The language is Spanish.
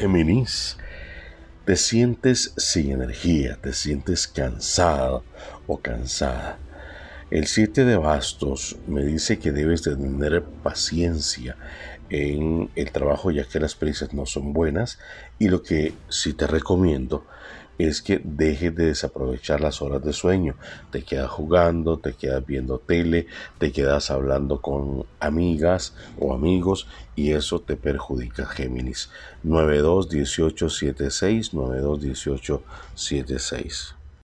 Géminis, te sientes sin energía, te sientes cansado o cansada. El 7 de bastos me dice que debes tener paciencia en el trabajo ya que las prisas no son buenas y lo que sí te recomiendo es que dejes de desaprovechar las horas de sueño. Te quedas jugando, te quedas viendo tele, te quedas hablando con amigas o amigos y eso te perjudica, Géminis. 921876 921876.